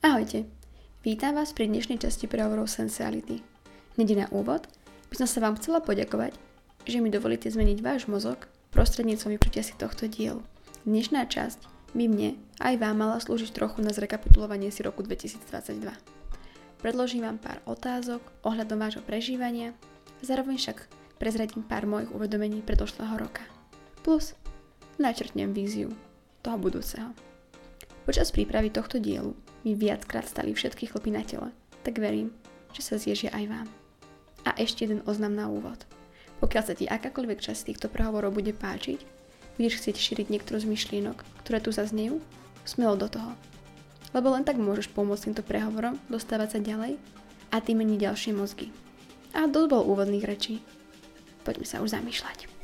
Ahojte, vítam vás pri dnešnej časti prehovorov Sensuality. Hneď na úvod by som sa vám chcela poďakovať, že mi dovolíte zmeniť váš mozog prostredníctvom vypnutia si tohto dielu. Dnešná časť by mne aj vám mala slúžiť trochu na zrekapitulovanie si roku 2022. Predložím vám pár otázok ohľadom vášho prežívania, zároveň však prezradím pár mojich uvedomení predošlého roka. Plus načrtnem víziu toho budúceho. Počas prípravy tohto dielu mi viackrát stali všetky chlpy na tele, tak verím, že sa zježia aj vám. A ešte jeden oznam na úvod. Pokiaľ sa ti akákoľvek časť týchto prehovorov bude páčiť, budeš chcieť šíriť niektorú z myšlienok, ktoré tu zaznejú, smelo do toho. Lebo len tak môžeš pomôcť týmto prehovorom dostávať sa ďalej a tým meniť ďalšie mozgy. A dosť bol úvodných rečí. Poďme sa už zamýšľať.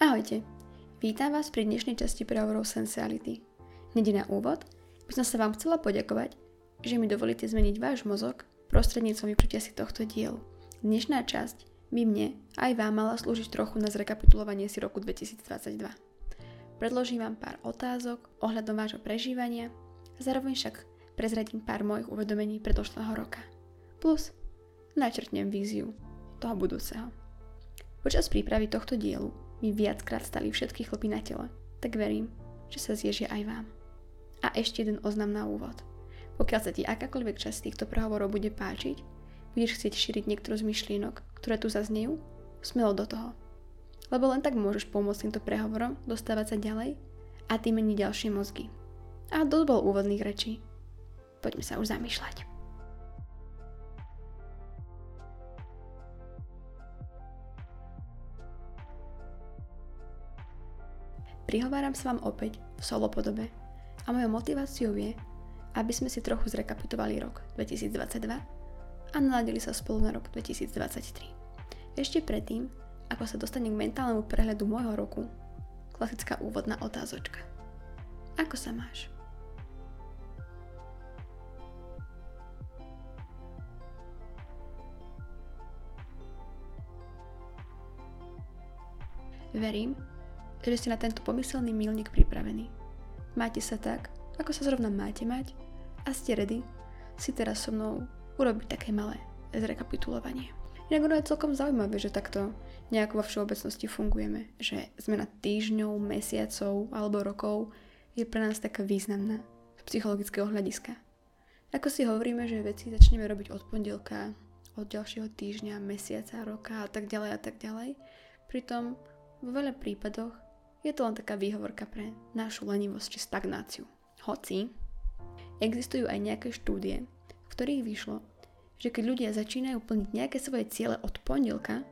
Ahojte, vítam vás pri dnešnej časti prehovorov Sensuality. Hneď na úvod by som sa vám chcela poďakovať, že mi dovolíte zmeniť váš mozog prostredníctvom vypnutia si tohto dielu. Dnešná časť by mne aj vám mala slúžiť trochu na zrekapitulovanie si roku 2022. Predložím vám pár otázok ohľadom vášho prežívania zároveň však prezradím pár mojich uvedomení predošlého roka. Plus načrtnem víziu toho budúceho. Počas prípravy tohto dielu mi viackrát stali všetky chlpy na tele, tak verím, že sa zježia aj vám. A ešte jeden oznam na úvod. Pokiaľ sa ti akákoľvek časť týchto prehovorov bude páčiť, budeš chcieť šíriť niektorú z myšlienok, ktoré tu zaznejú, smelo do toho lebo len tak môžeš pomôcť týmto prehovorom dostávať sa ďalej a tým meniť ďalšie mozgy. A dosť bol úvodných rečí. Poďme sa už zamýšľať. Prihováram sa vám opäť v solo podobe a mojou motiváciou je, aby sme si trochu zrekapitovali rok 2022 a naladili sa spolu na rok 2023. Ešte predtým ako sa dostane k mentálnemu prehľadu môjho roku, klasická úvodná otázočka. Ako sa máš? Verím, že ste na tento pomyselný milník pripravení. Máte sa tak, ako sa zrovna máte mať a ste ready si teraz so mnou urobiť také malé zrekapitulovanie. Inak ono je celkom zaujímavé, že takto nejako vo všeobecnosti fungujeme, že zmena týždňov, mesiacov alebo rokov je pre nás taká významná z psychologického hľadiska. Ako si hovoríme, že veci začneme robiť od pondelka, od ďalšieho týždňa, mesiaca, roka a tak ďalej a tak ďalej, pritom vo veľa prípadoch je to len taká výhovorka pre našu lenivosť či stagnáciu. Hoci existujú aj nejaké štúdie, v ktorých vyšlo, že keď ľudia začínajú plniť nejaké svoje ciele od pondelka,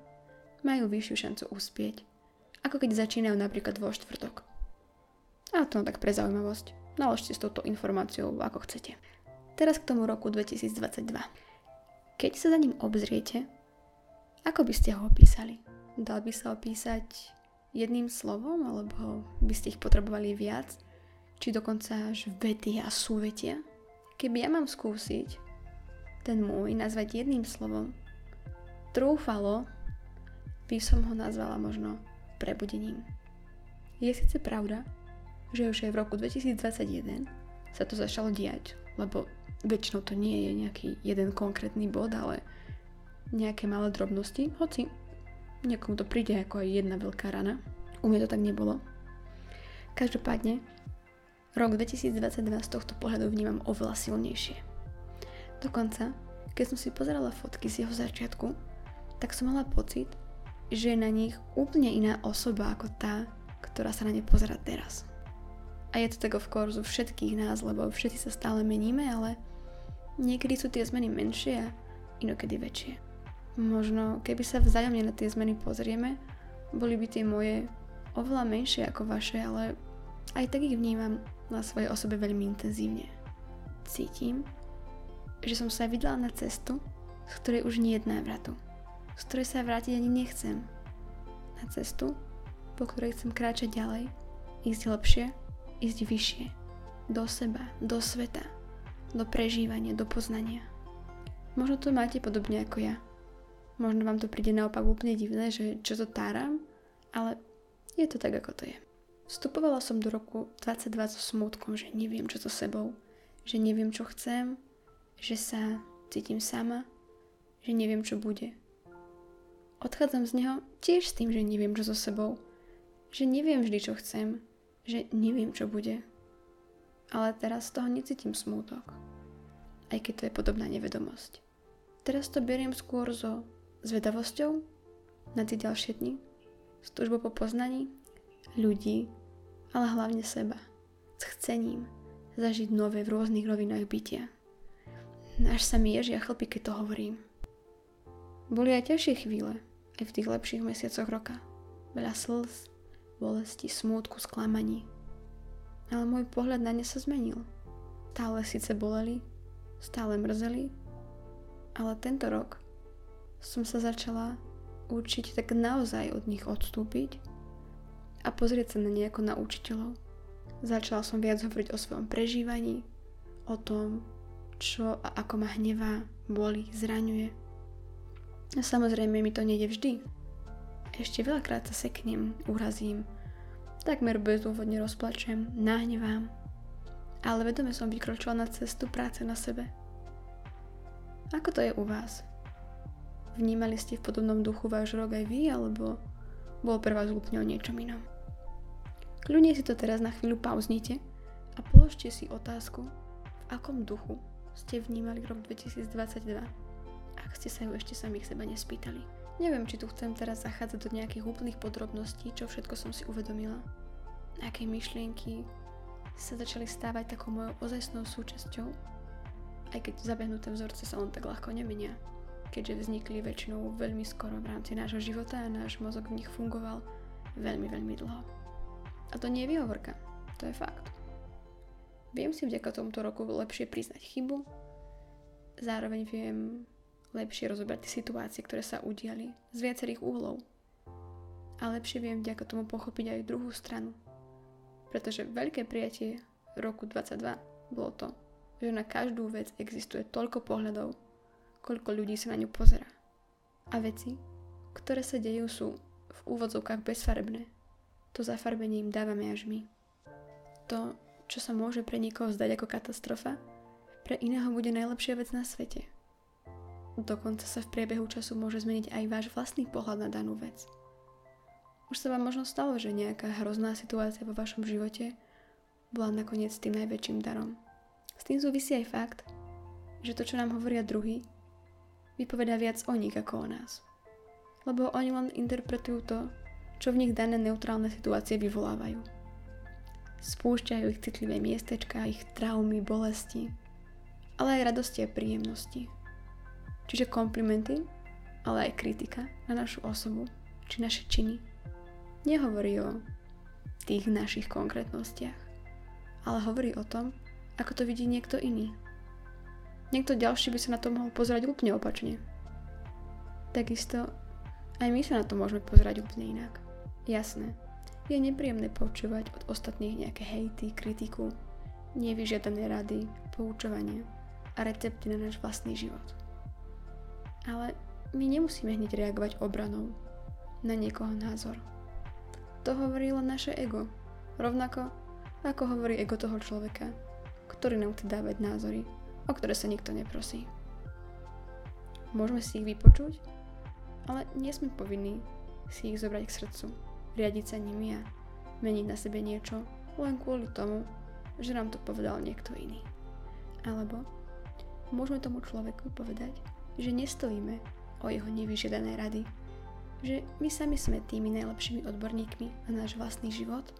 majú vyššiu šancu uspieť, ako keď začínajú napríklad vo štvrtok. A to tak pre zaujímavosť. Naložte s touto informáciou ako chcete. Teraz k tomu roku 2022. Keď sa za ním obzriete, ako by ste ho opísali? Dal by sa opísať jedným slovom, alebo by ste ich potrebovali viac? Či dokonca až vety a súvetia? Keby ja mám skúsiť ten môj nazvať jedným slovom, trúfalo by som ho nazvala možno prebudením. Je síce pravda, že už aj v roku 2021 sa to začalo diať, lebo väčšinou to nie je nejaký jeden konkrétny bod, ale nejaké malé drobnosti, hoci niekomu to príde ako aj jedna veľká rana. U mňa to tak nebolo. Každopádne, rok 2022 z tohto pohľadu vnímam oveľa silnejšie. Dokonca, keď som si pozerala fotky z jeho začiatku, tak som mala pocit, že je na nich úplne iná osoba ako tá, ktorá sa na ne pozera teraz. A je to tak of course u všetkých nás, lebo všetci sa stále meníme, ale niekedy sú tie zmeny menšie a inokedy väčšie. Možno keby sa vzájomne na tie zmeny pozrieme, boli by tie moje oveľa menšie ako vaše, ale aj tak ich vnímam na svojej osobe veľmi intenzívne. Cítim, že som sa vydala na cestu, z ktorej už nie je návratu z ktorej sa vrátiť ani nechcem. Na cestu, po ktorej chcem kráčať ďalej, ísť lepšie, ísť vyššie, do seba, do sveta, do prežívania, do poznania. Možno to máte podobne ako ja. Možno vám to príde naopak úplne divné, že čo to táram, ale je to tak, ako to je. Vstupovala som do roku 22 so smutkom, že neviem, čo so sebou, že neviem, čo chcem, že sa cítim sama, že neviem, čo bude. Odchádzam z neho tiež s tým, že neviem, čo so sebou, že neviem vždy, čo chcem, že neviem, čo bude. Ale teraz z toho necítim smútok, aj keď to je podobná nevedomosť. Teraz to beriem skôr so zvedavosťou na tie ďalšie dni, s túžbou po poznaní ľudí, ale hlavne seba. S chcením zažiť nové v rôznych rovinách bytia. Až sa mi ježia chlpy, keď to hovorím. Boli aj ťažšie chvíle, aj v tých lepších mesiacoch roka. Veľa slz, bolesti, smútku, sklamaní. Ale môj pohľad na ne sa zmenil. Stále síce boleli, stále mrzeli, ale tento rok som sa začala učiť tak naozaj od nich odstúpiť a pozrieť sa na ne ako na učiteľov. Začala som viac hovoriť o svojom prežívaní, o tom, čo a ako ma hnevá, boli, zraňuje. A samozrejme mi to nejde vždy. Ešte veľakrát sa seknem, urazím, takmer bezúvodne rozplačem, nahnevám. Ale vedome som vykročila na cestu práce na sebe. Ako to je u vás? Vnímali ste v podobnom duchu váš rok aj vy, alebo bol pre vás úplne o niečom inom? Kľudne si to teraz na chvíľu pauznite a položte si otázku, v akom duchu ste vnímali rok 2022, ak ste sa ju ešte samých seba nespýtali. Neviem, či tu chcem teraz zachádzať do nejakých úplných podrobností, čo všetko som si uvedomila. Aké myšlienky sa začali stávať takou mojou ozajstnou súčasťou, aj keď zabehnuté vzorce sa on tak ľahko nemenia keďže vznikli väčšinou veľmi skoro v rámci nášho života a náš mozog v nich fungoval veľmi, veľmi dlho. A to nie je výhovorka, to je fakt. Viem si vďaka tomuto roku lepšie priznať chybu, zároveň viem lepšie rozobrať situácie, ktoré sa udiali z viacerých úhlov. A lepšie viem vďaka tomu pochopiť aj druhú stranu. Pretože veľké prijatie roku 22 bolo to, že na každú vec existuje toľko pohľadov, koľko ľudí sa na ňu pozera. A veci, ktoré sa dejú, sú v úvodzovkách bezfarebné. To zafarbenie im dávame až my. To, čo sa môže pre niekoho zdať ako katastrofa, pre iného bude najlepšia vec na svete. Dokonca sa v priebehu času môže zmeniť aj váš vlastný pohľad na danú vec. Už sa vám možno stalo, že nejaká hrozná situácia vo vašom živote bola nakoniec tým najväčším darom. S tým súvisí aj fakt, že to, čo nám hovoria druhý, vypovedá viac o nich ako o nás. Lebo oni len interpretujú to, čo v nich dané neutrálne situácie vyvolávajú. Spúšťajú ich citlivé miestečka, ich traumy, bolesti, ale aj radosti a príjemnosti. Čiže komplimenty, ale aj kritika na našu osobu či naše činy nehovorí o tých našich konkrétnostiach, ale hovorí o tom, ako to vidí niekto iný niekto ďalší by sa na to mohol pozerať úplne opačne. Takisto aj my sa na to môžeme pozerať úplne inak. Jasné, je nepríjemné počúvať od ostatných nejaké hejty, kritiku, nevyžiadané rady, poučovania a recepty na náš vlastný život. Ale my nemusíme hneď reagovať obranou na niekoho názor. To hovorí len naše ego, rovnako ako hovorí ego toho človeka, ktorý nám chce dávať názory o ktoré sa nikto neprosí. Môžeme si ich vypočuť, ale nie sme povinní si ich zobrať k srdcu, riadiť sa nimi a meniť na sebe niečo len kvôli tomu, že nám to povedal niekto iný. Alebo môžeme tomu človeku povedať, že nestojíme o jeho nevyžiadané rady, že my sami sme tými najlepšími odborníkmi na náš vlastný život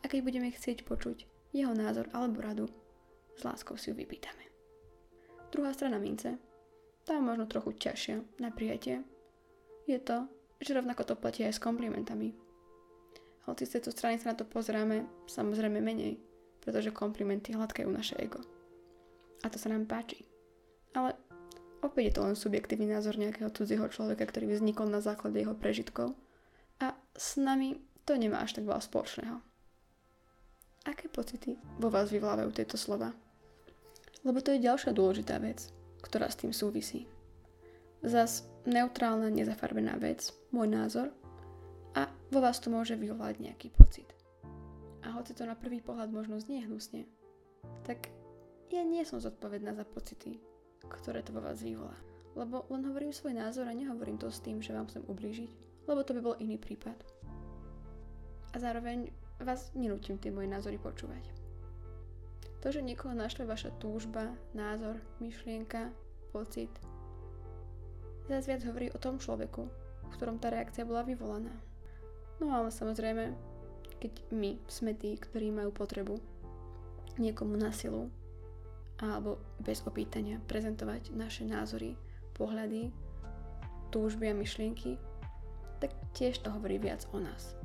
a keď budeme chcieť počuť jeho názor alebo radu, s láskou si ju vypýtame. Druhá strana mince, tá je možno trochu ťažšia na prijatie, je to, že rovnako to platí aj s komplimentami. Hoci z tejto strany sa na to pozeráme samozrejme menej, pretože komplimenty hladkajú naše ego. A to sa nám páči. Ale opäť je to len subjektívny názor nejakého cudzieho človeka, ktorý vznikol na základe jeho prežitkov a s nami to nemá až tak veľa spoločného. Aké pocity vo vás vyvlávajú tieto slova? Lebo to je ďalšia dôležitá vec, ktorá s tým súvisí. Zas neutrálna, nezafarbená vec, môj názor, a vo vás to môže vyvolať nejaký pocit. A hoci to na prvý pohľad možno znie hnusne, tak ja nie som zodpovedná za pocity, ktoré to vo vás vyvolá. Lebo len hovorím svoj názor a nehovorím to s tým, že vám chcem ublížiť, lebo to by bol iný prípad. A zároveň vás nenútim tie moje názory počúvať. To, že niekoho našle vaša túžba, názor, myšlienka, pocit, zás viac hovorí o tom človeku, v ktorom tá reakcia bola vyvolaná. No ale samozrejme, keď my sme tí, ktorí majú potrebu niekomu na silu alebo bez opýtania prezentovať naše názory, pohľady, túžby a myšlienky, tak tiež to hovorí viac o nás.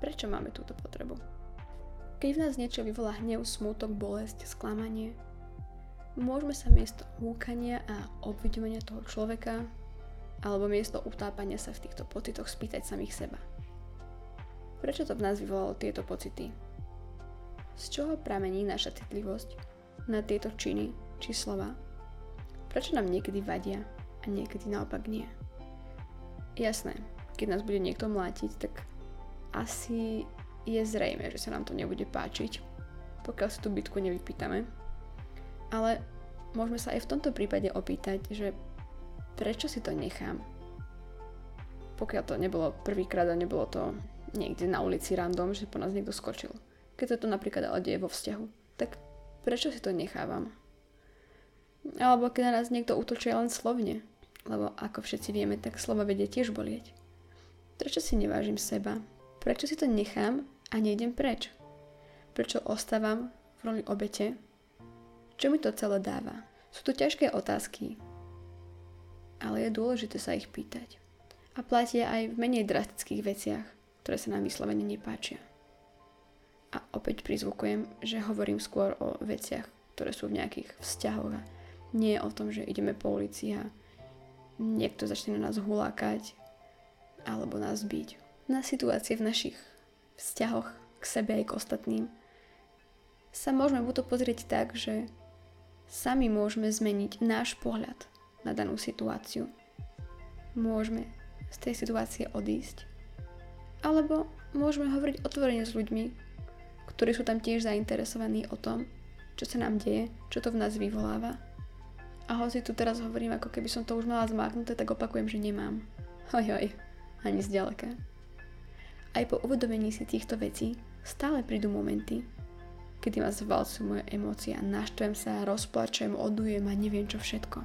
Prečo máme túto potrebu? Keď v nás niečo vyvolá hnev, smútok, bolesť, sklamanie, môžeme sa miesto húkania a obvidovania toho človeka alebo miesto utápania sa v týchto pocitoch spýtať samých seba. Prečo to v nás vyvolalo tieto pocity? Z čoho pramení naša citlivosť na tieto činy či slova? Prečo nám niekedy vadia a niekedy naopak nie? Jasné, keď nás bude niekto mlátiť, tak asi je zrejme, že sa nám to nebude páčiť, pokiaľ si tú bitku nevypýtame. Ale môžeme sa aj v tomto prípade opýtať, že prečo si to nechám? Pokiaľ to nebolo prvýkrát a nebolo to niekde na ulici random, že po nás niekto skočil. Keď sa to napríklad ale deje vo vzťahu, tak prečo si to nechávam? Alebo keď na nás niekto útočí len slovne, lebo ako všetci vieme, tak slova vedie tiež bolieť. Prečo si nevážim seba? Prečo si to nechám a nejdem preč? Prečo ostávam v roli obete? Čo mi to celé dáva? Sú to ťažké otázky, ale je dôležité sa ich pýtať. A platia aj v menej drastických veciach, ktoré sa nám vyslovene nepáčia. Opäť prizvukujem, že hovorím skôr o veciach, ktoré sú v nejakých vzťahoch a nie o tom, že ideme po ulici a niekto začne na nás hulákať alebo nás byť. Na situácie v našich vzťahoch k sebe aj k ostatným sa môžeme buď to pozrieť tak, že sami môžeme zmeniť náš pohľad na danú situáciu. Môžeme z tej situácie odísť alebo môžeme hovoriť otvorene s ľuďmi, ktorí sú tam tiež zainteresovaní o tom, čo sa nám deje, čo to v nás vyvoláva. A hoci tu teraz hovorím, ako keby som to už mala zmáknuté, tak opakujem, že nemám. Oj, oj, ani zďaleka. Aj po uvedomení si týchto vecí stále prídu momenty, kedy ma zvalcujú moje emócie a naštvem sa, rozplačem, odujem a neviem čo všetko.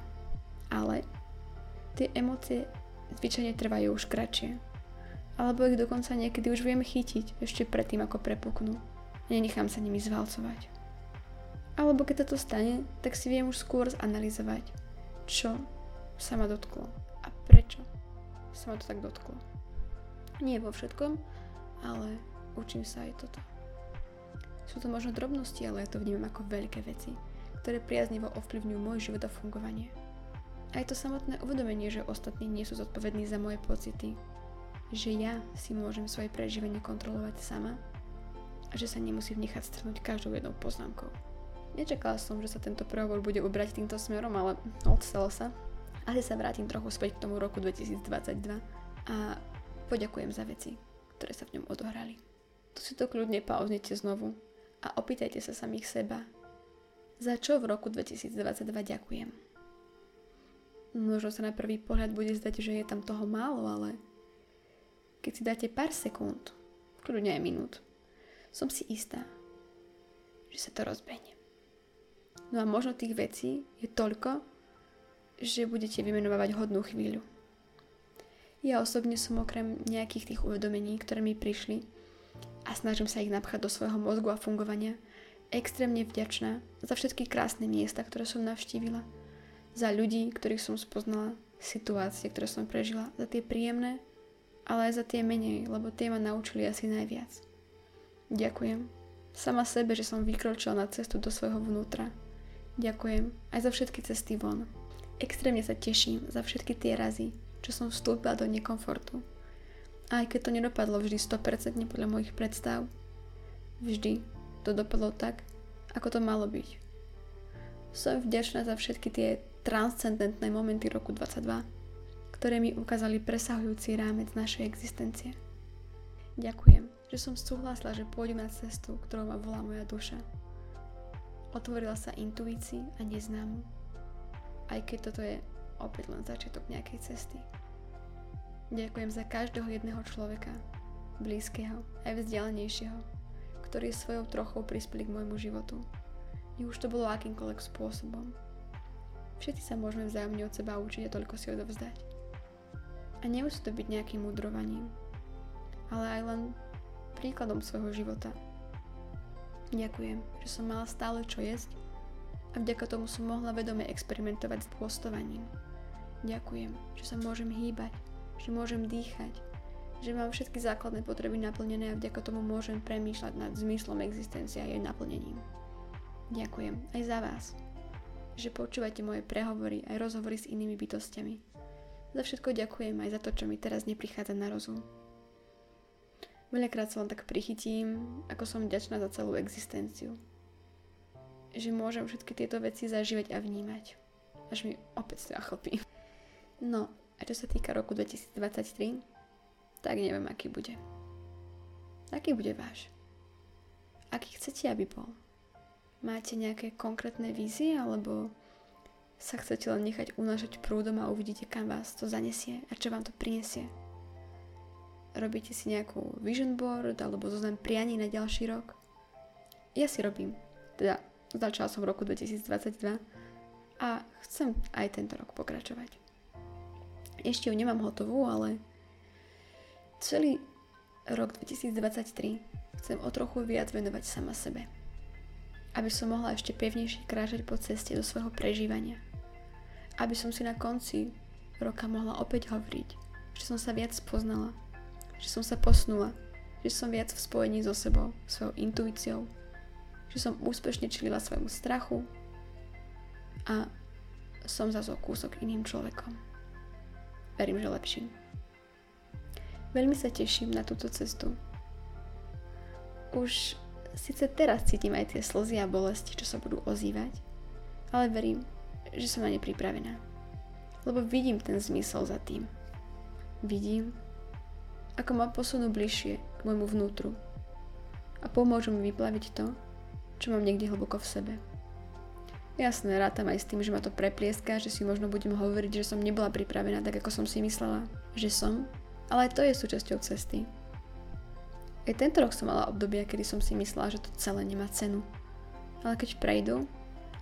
Ale tie emócie zvyčajne trvajú už kratšie alebo ich dokonca niekedy už viem chytiť ešte predtým, ako prepuknú. Nenechám sa nimi zvalcovať. Alebo keď to stane, tak si viem už skôr zanalizovať, čo sa ma dotklo a prečo sa ma to tak dotklo. Nie vo všetkom, ale učím sa aj toto. Sú to možno drobnosti, ale ja to vnímam ako veľké veci, ktoré priaznivo ovplyvňujú môj život a fungovanie. Aj to samotné uvedomenie, že ostatní nie sú zodpovední za moje pocity, že ja si môžem svoje prežívanie kontrolovať sama a že sa nemusím nechať strhnúť každou jednou poznámkou. Nečakala som, že sa tento prehovor bude ubrať týmto smerom, ale odstalo sa. Asi sa vrátim trochu späť k tomu roku 2022 a poďakujem za veci, ktoré sa v ňom odohrali. Tu si to kľudne pauznite znovu a opýtajte sa samých seba, za čo v roku 2022 ďakujem. Možno sa na prvý pohľad bude zdať, že je tam toho málo, ale keď si dáte pár sekúnd, kľudne aj minút, som si istá, že sa to rozbehne. No a možno tých vecí je toľko, že budete vymenovať hodnú chvíľu. Ja osobne som okrem nejakých tých uvedomení, ktoré mi prišli a snažím sa ich napchať do svojho mozgu a fungovania, extrémne vďačná za všetky krásne miesta, ktoré som navštívila, za ľudí, ktorých som spoznala, situácie, ktoré som prežila, za tie príjemné ale aj za tie menej, lebo tie ma naučili asi najviac. Ďakujem. Sama sebe, že som vykročila na cestu do svojho vnútra. Ďakujem aj za všetky cesty von. Extrémne sa teším za všetky tie razy, čo som vstúpila do nekomfortu. A aj keď to nedopadlo vždy 100% podľa mojich predstav, vždy to dopadlo tak, ako to malo byť. Som vďačná za všetky tie transcendentné momenty roku 22, ktoré mi ukázali presahujúci rámec našej existencie. Ďakujem, že som súhlasila, že pôjdem na cestu, ktorou ma volá moja duša. Otvorila sa intuícii a neznámu. Aj keď toto je opäť len začiatok nejakej cesty. Ďakujem za každého jedného človeka, blízkeho aj vzdialenejšieho, ktorí svojou trochou prispeli k môjmu životu. I už to bolo akýmkoľvek spôsobom. Všetci sa môžeme vzájomne od seba učiť a toľko si odovzdať. A nemusí to byť nejakým mudrovaním, ale aj len príkladom svojho života. Ďakujem, že som mala stále čo jesť a vďaka tomu som mohla vedome experimentovať s pôstovaním. Ďakujem, že sa môžem hýbať, že môžem dýchať, že mám všetky základné potreby naplnené a vďaka tomu môžem premýšľať nad zmyslom existencie a jej naplnením. Ďakujem aj za vás, že počúvate moje prehovory aj rozhovory s inými bytostiami. Za všetko ďakujem aj za to, čo mi teraz neprichádza na rozum. Veľakrát sa len tak prichytím, ako som vďačná za celú existenciu. Že môžem všetky tieto veci zažívať a vnímať. Až mi opäť sa chlpí. No, a čo sa týka roku 2023, tak neviem, aký bude. Aký bude váš? Aký chcete, aby bol? Máte nejaké konkrétne vízie alebo sa chcete len nechať unášať prúdom a uvidíte, kam vás to zanesie a čo vám to prinesie. Robíte si nejakú vision board alebo zoznam prianí na ďalší rok? Ja si robím. Teda začala som v roku 2022 a chcem aj tento rok pokračovať. Ešte ju nemám hotovú, ale celý rok 2023 chcem o trochu viac venovať sama sebe aby som mohla ešte pevnejšie kráčať po ceste do svojho prežívania. Aby som si na konci roka mohla opäť hovoriť, že som sa viac spoznala, že som sa posnula, že som viac v spojení so sebou, svojou intuíciou, že som úspešne čilila svojmu strachu a som zase kúsok iným človekom. Verím, že lepším. Veľmi sa teším na túto cestu. Už Sice teraz cítim aj tie slzy a bolesti, čo sa budú ozývať, ale verím, že som na ne pripravená. Lebo vidím ten zmysel za tým. Vidím, ako ma posunú bližšie k môjmu vnútru a pomôžu mi vyplaviť to, čo mám niekde hlboko v sebe. Jasné, rátam aj s tým, že ma to preplieska, že si možno budem hovoriť, že som nebola pripravená tak, ako som si myslela, že som, ale aj to je súčasťou cesty. Aj tento rok som mala obdobia, kedy som si myslela, že to celé nemá cenu. Ale keď prejdú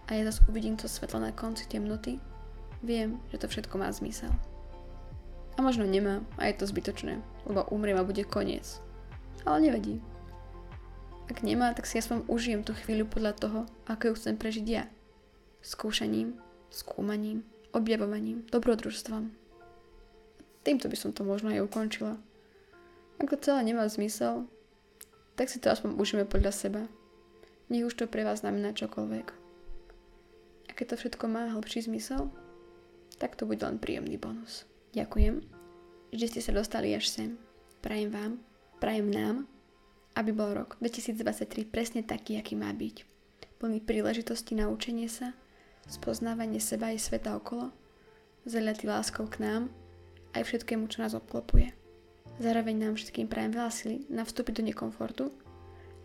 a ja zase uvidím to svetlo na konci temnoty, viem, že to všetko má zmysel. A možno nemá a je to zbytočné, lebo umriem a bude koniec. Ale nevadí. Ak nemá, tak si aspoň užijem tú chvíľu podľa toho, ako ju chcem prežiť ja. Skúšaním, skúmaním, objavovaním, dobrodružstvom. Týmto by som to možno aj ukončila. Ako celé nemá zmysel, tak si to aspoň užíme podľa seba. Nech už to pre vás znamená čokoľvek. A keď to všetko má hĺbší zmysel, tak to bude len príjemný bonus. Ďakujem, že ste sa dostali až sem. Prajem vám, prajem nám, aby bol rok 2023 presne taký, aký má byť. Plný príležitosti na učenie sa, spoznávanie seba aj sveta okolo, zaliatý láskou k nám, aj všetkému, čo nás obklopuje. Zároveň nám všetkým prajem veľa sily na vstúpiť do nekomfortu,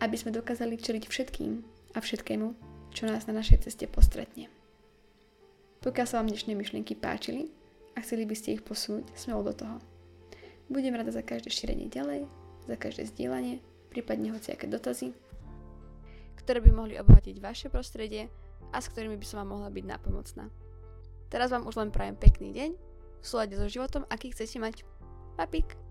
aby sme dokázali čeliť všetkým a všetkému, čo nás na našej ceste postretne. Pokiaľ sa vám dnešné myšlienky páčili a chceli by ste ich posunúť, smelo do toho. Budem rada za každé šírenie ďalej, za každé zdieľanie, prípadne hociaké dotazy, ktoré by mohli obohatiť vaše prostredie a s ktorými by som vám mohla byť nápomocná. Teraz vám už len prajem pekný deň, v súlade so životom, aký chcete mať. Papík!